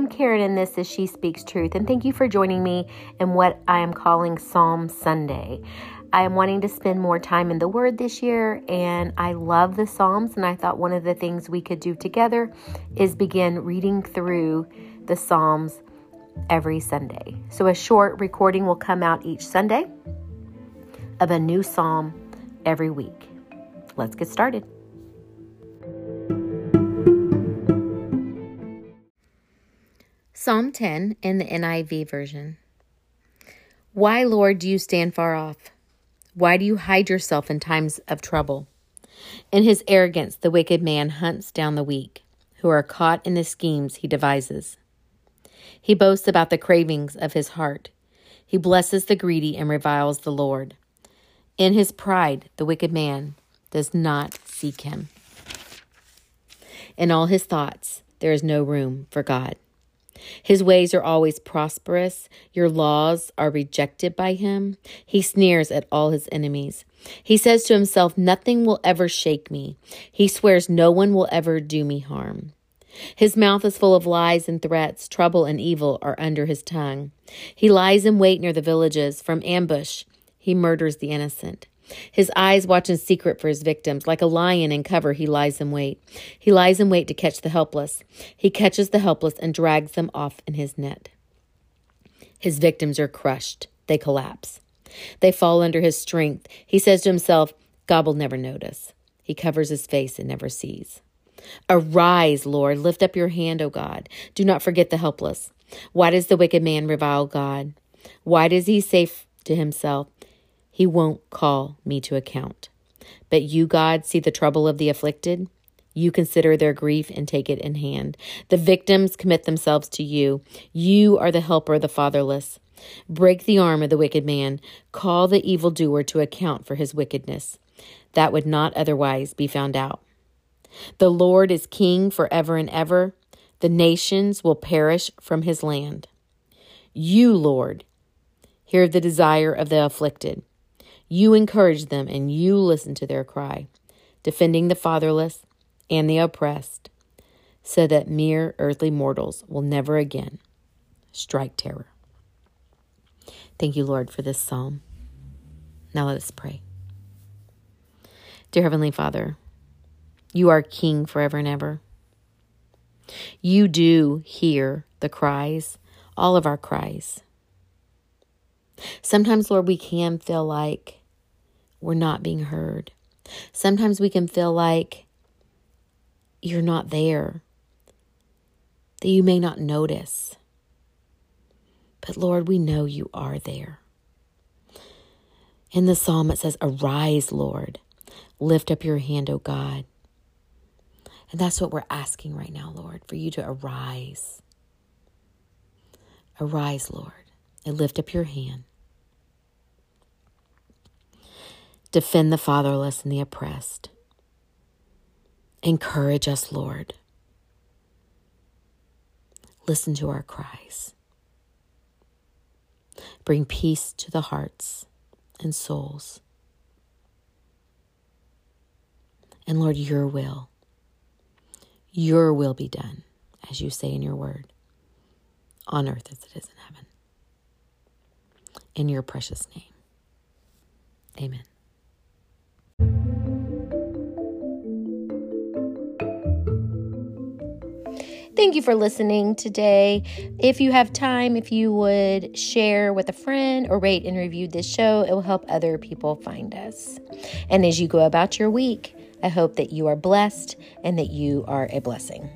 I'm Karen, and this is She Speaks Truth. And thank you for joining me in what I am calling Psalm Sunday. I am wanting to spend more time in the Word this year, and I love the Psalms. And I thought one of the things we could do together is begin reading through the Psalms every Sunday. So a short recording will come out each Sunday of a new Psalm every week. Let's get started. Psalm 10 in the NIV version. Why, Lord, do you stand far off? Why do you hide yourself in times of trouble? In his arrogance, the wicked man hunts down the weak, who are caught in the schemes he devises. He boasts about the cravings of his heart. He blesses the greedy and reviles the Lord. In his pride, the wicked man does not seek him. In all his thoughts, there is no room for God. His ways are always prosperous. Your laws are rejected by him. He sneers at all his enemies. He says to himself, Nothing will ever shake me. He swears no one will ever do me harm. His mouth is full of lies and threats. Trouble and evil are under his tongue. He lies in wait near the villages. From ambush, he murders the innocent. His eyes watch in secret for his victims. Like a lion in cover, he lies in wait. He lies in wait to catch the helpless. He catches the helpless and drags them off in his net. His victims are crushed. They collapse. They fall under his strength. He says to himself, God will never notice. He covers his face and never sees. Arise, Lord. Lift up your hand, O God. Do not forget the helpless. Why does the wicked man revile God? Why does he say to himself, he won't call me to account. But you, God, see the trouble of the afflicted. You consider their grief and take it in hand. The victims commit themselves to you. You are the helper of the fatherless. Break the arm of the wicked man. Call the evildoer to account for his wickedness. That would not otherwise be found out. The Lord is king forever and ever. The nations will perish from his land. You, Lord, hear the desire of the afflicted. You encourage them and you listen to their cry, defending the fatherless and the oppressed, so that mere earthly mortals will never again strike terror. Thank you, Lord, for this psalm. Now let us pray. Dear Heavenly Father, you are King forever and ever. You do hear the cries, all of our cries. Sometimes, Lord, we can feel like we're not being heard. Sometimes we can feel like you're not there, that you may not notice. But Lord, we know you are there. In the psalm, it says, Arise, Lord, lift up your hand, O God. And that's what we're asking right now, Lord, for you to arise. Arise, Lord, and lift up your hand. Defend the fatherless and the oppressed. Encourage us, Lord. Listen to our cries. Bring peace to the hearts and souls. And Lord, your will, your will be done, as you say in your word, on earth as it is in heaven. In your precious name. Amen. Thank you for listening today. If you have time, if you would share with a friend or rate and review this show, it will help other people find us. And as you go about your week, I hope that you are blessed and that you are a blessing.